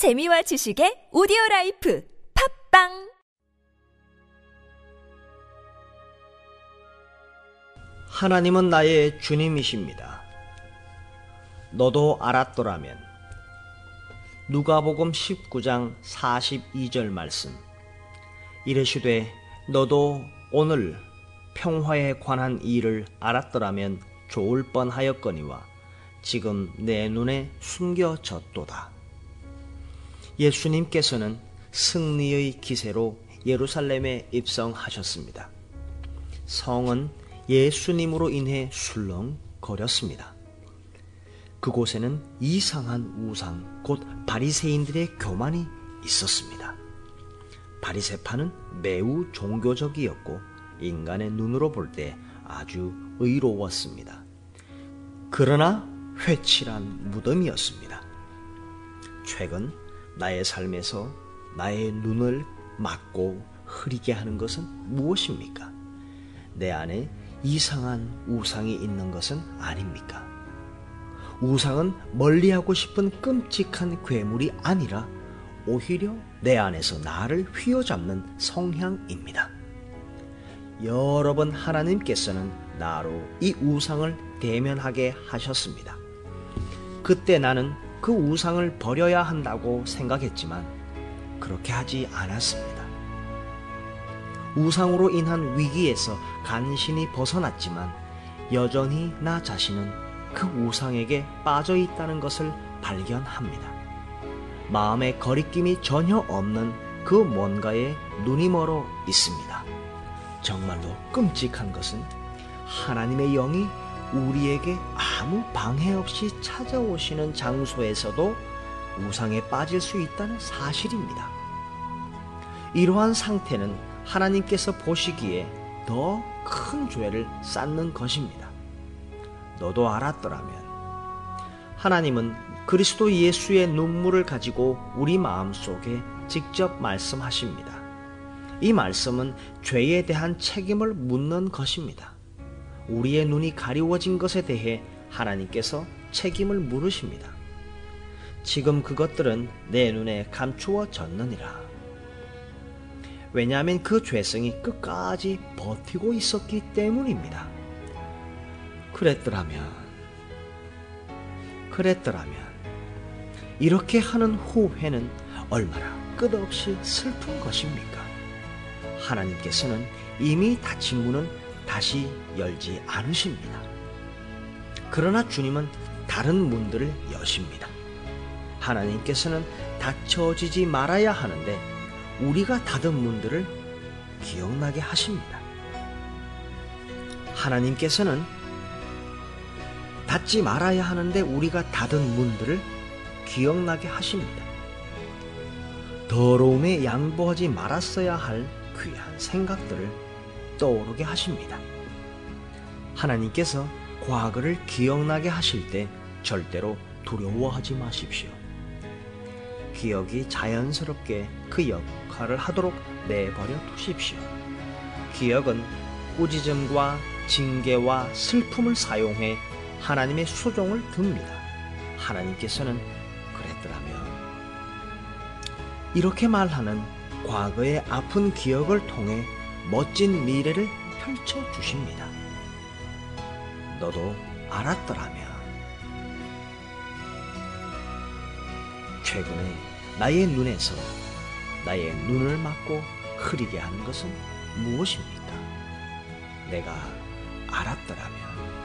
재미와 지식의 오디오 라이프 팟빵 하나님은 나의 주님이십니다. 너도 알았더라면 누가복음 19장 42절 말씀 이르시되 너도 오늘 평화에 관한 일을 알았더라면 좋을 뻔하였거니와 지금 내 눈에 숨겨졌도다. 예수님께서는 승리의 기세로 예루살렘에 입성하셨습니다. 성은 예수님으로 인해 술렁거렸습니다. 그곳에는 이상한 우상, 곧 바리새인들의 교만이 있었습니다. 바리새파는 매우 종교적이었고 인간의 눈으로 볼 때 아주 의로웠습니다. 그러나 회칠한 무덤이었습니다. 최근 나의 삶에서 나의 눈을 막고 흐리게 하는 것은 무엇입니까? 내 안에 이상한 우상이 있는 것은 아닙니까? 우상은 멀리하고 싶은 끔찍한 괴물이 아니라 오히려 내 안에서 나를 휘어잡는 성향입니다. 여러 번 하나님께서는 나로 이 우상을 대면하게 하셨습니다. 그때 나는 그 우상을 버려야 한다고 생각했지만 그렇게 하지 않았습니다. 우상으로 인한 위기에서 간신히 벗어났지만 여전히 나 자신은 그 우상에게 빠져 있다는 것을 발견합니다. 마음에 거리낌이 전혀 없는 그 뭔가에 눈이 멀어 있습니다. 정말로 끔찍한 것은 하나님의 영이 우리에게 아무 방해 없이 찾아오시는 장소에서도 우상에 빠질 수 있다는 사실입니다. 이러한 상태는 하나님께서 보시기에 더 큰 죄를 쌓는 것입니다. 너도 알았더라면 하나님은 그리스도 예수의 눈물을 가지고 우리 마음 속에 직접 말씀하십니다. 이 말씀은 죄에 대한 책임을 묻는 것입니다. 우리의 눈이 가리워진 것에 대해 하나님께서 책임을 물으십니다. 지금 그것들은 내 눈에 감추어졌느니라. 왜냐하면 그 죄성이 끝까지 버티고 있었기 때문입니다. 그랬더라면, 그랬더라면, 이렇게 하는 후회는 얼마나 끝없이 슬픈 것입니까? 하나님께서는 이미 닫힌 문은 다시 열지 않으십니다. 그러나 주님은 다른 문들을 여십니다. 하나님께서는 닫혀지지 말아야 하는데 우리가 닫은 문들을 기억나게 하십니다. 하나님께서는 닫지 말아야 하는데 우리가 닫은 문들을 기억나게 하십니다. 더러움에 양보하지 말았어야 할 귀한 생각들을 떠오르게 하십니다. 하나님께서 과거를 기억나게 하실 때 절대로 두려워하지 마십시오. 기억이 자연스럽게 그 역할을 하도록 내버려 두십시오. 기억은 꾸짖음과 징계와 슬픔을 사용해 하나님의 수종을 듭니다. 하나님께서는 그랬더라면 이렇게 말하는 과거의 아픈 기억을 통해 멋진 미래를 펼쳐 주십니다. 너도 알았더라면 최근에 나의 눈에서 나의 눈을 막고 흐리게 하는 것은 무엇입니까? 내가 알았더라면